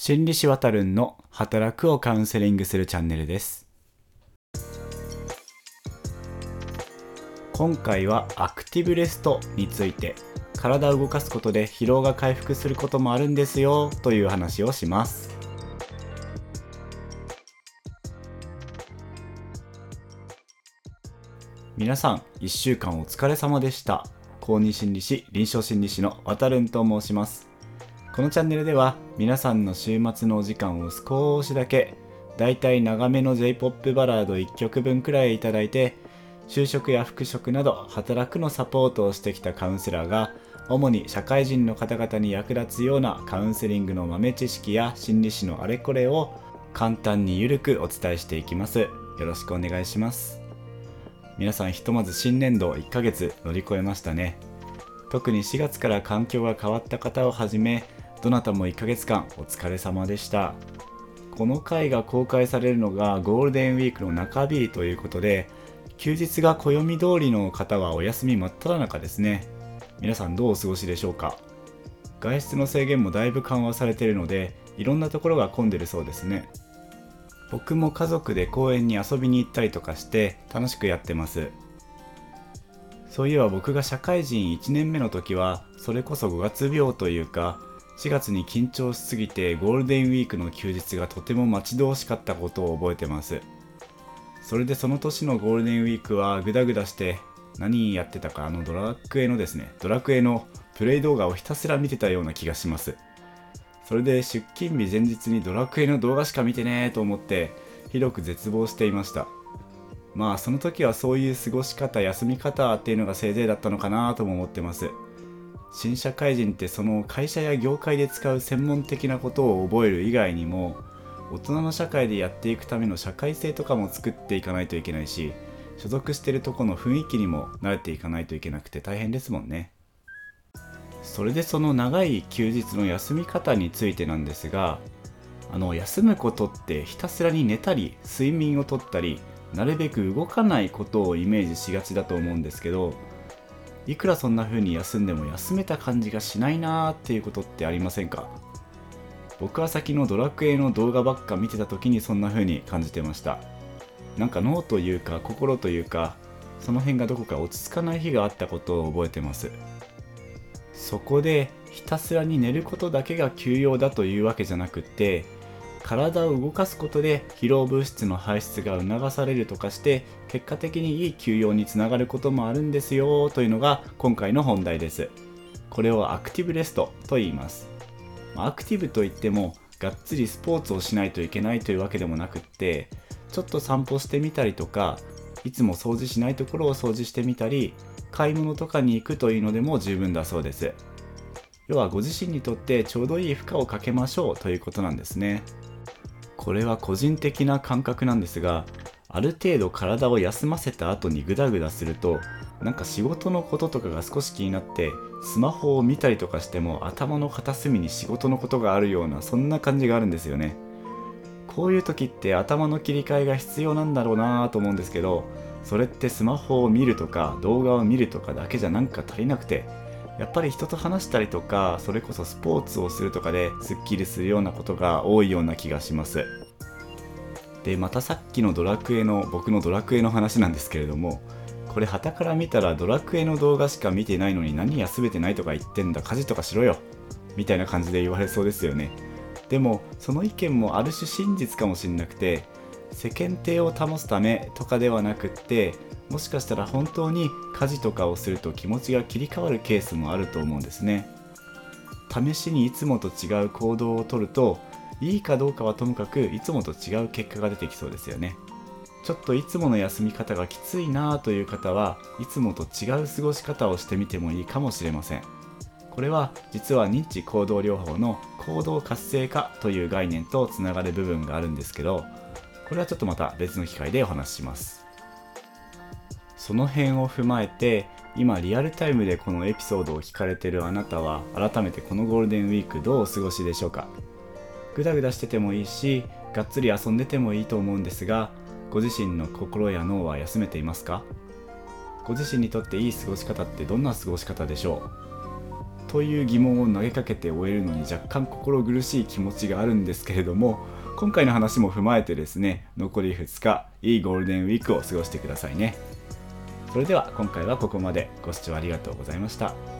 心理師わたるんの働くをカウンセリングするチャンネルです。今回はアクティブレストについて体を動かすことで疲労が回復することもあるんですよという話をします。皆さん1週間お疲れ様でした。公認心理師臨床心理師のわたるんと申します。このチャンネルでは皆さんの週末のお時間を少しだけだいたい長めの J-POP バラード1曲分くらいいただいて就職や復職など働くのサポートをしてきたカウンセラーが主に社会人の方々に役立つようなカウンセリングの豆知識や心理師のあれこれを簡単にゆるくお伝えしていきます。よろしくお願いします。皆さんひとまず新年度1ヶ月乗り越えましたね。特に4月から環境が変わった方をはじめどなたも1ヶ月間お疲れ様でした。この回が公開されるのがゴールデンウィークの中日ということで休日が暦通りの方はお休み真っ只中ですね。皆さんどうお過ごしでしょうか？外出の制限もだいぶ緩和されているのでいろんなところが混んでるそうですね。僕も家族で公園に遊びに行ったりとかして楽しくやってます。そういえば僕が社会人1年目の時はそれこそ5月病というか4月に緊張しすぎてゴールデンウィークの休日がとても待ち遠しかったことを覚えてます。それでその年のゴールデンウィークはグダグダして何やってたかあのドラクエのですねドラクエのプレイ動画をひたすら見てたような気がします。それで出勤日前日にドラクエの動画しか見てねーと思って広く絶望していました。まあその時はそういう過ごし方休み方っていうのがせいぜいだったのかなとも思ってます。新社会人ってその会社や業界で使う専門的なことを覚える以外にも大人の社会でやっていくための社会性とかも作っていかないといけないし所属してるとこの雰囲気にも慣れていかないといけなくて大変ですもんねそれでその長い休日の休み方についてなんですがあの休むことってひたすらに寝たり睡眠をとったりなるべく動かないことをイメージしがちだと思うんですけどいくらそんな風に休んでも休めた感じがしないなーっていうことってありませんか？僕は先のドラクエの動画ばっか見てた時にそんな風に感じてました。なんか脳というか心というかその辺がどこか落ち着かない日があったことを覚えてます。そこでひたすらに寝ることだけが休養だというわけじゃなくって体を動かすことで疲労物質の排出が促されるとかして結果的にいい休養につながることもあるんですよというのが今回の本題です。これをアクティブレストと言います。アクティブといってもがっつりスポーツをしないといけないというわけでもなくってちょっと散歩してみたりとかいつも掃除しないところを掃除してみたり買い物とかに行くというのでも十分だそうです。要はご自身にとってちょうどいい負荷をかけましょうということなんですね。これは個人的な感覚なんですがある程度体を休ませた後にグダグダするとなんか仕事のこととかが少し気になってスマホを見たりとかしても頭の片隅に仕事のことがあるようなそんな感じがあるんですよね。こういう時って頭の切り替えが必要なんだろうなと思うんですけどそれってスマホを見るとか動画を見るとかだけじゃなんか足りなくてやっぱり人と話したりとかそれこそスポーツをするとかですっきりするようなことが多いような気がします。でまたさっきのドラクエの僕のドラクエの話なんですけれどもこれ旗から見たらドラクエの動画しか見てないのに何休めてないとか言ってんだ家事とかしろよみたいな感じで言われそうですよね。でもその意見もある種真実かもしんなくて世間体を保つためとかではなくってもしかしたら本当に家事とかをすると気持ちが切り替わるケースもあると思うんですね。試しにいつもと違う行動をとるといいかどうかはともかくいつもと違う結果が出てきそうですよね。ちょっといつもの休み方がきついなという方はいつもと違う過ごし方をしてみてもいいかもしれません。これは実は認知行動療法の行動活性化という概念とつながる部分があるんですけどこれはちょっとまた別の機会でお話しします。その辺を踏まえて今リアルタイムでこのエピソードを聞かれてるあなたは改めてこのゴールデンウィークどうお過ごしでしょうか？グダグダしててもいいしがっつり遊んでてもいいと思うんですがご自身の心や脳は休めていますか？ご自身にとっていい過ごし方ってどんな過ごし方でしょう？という疑問を投げかけて終えるのに若干心苦しい気持ちがあるんですけれども今回の話も踏まえてですね残り2日いいゴールデンウィークを過ごしてくださいね。それでは今回はここまでご視聴ありがとうございました。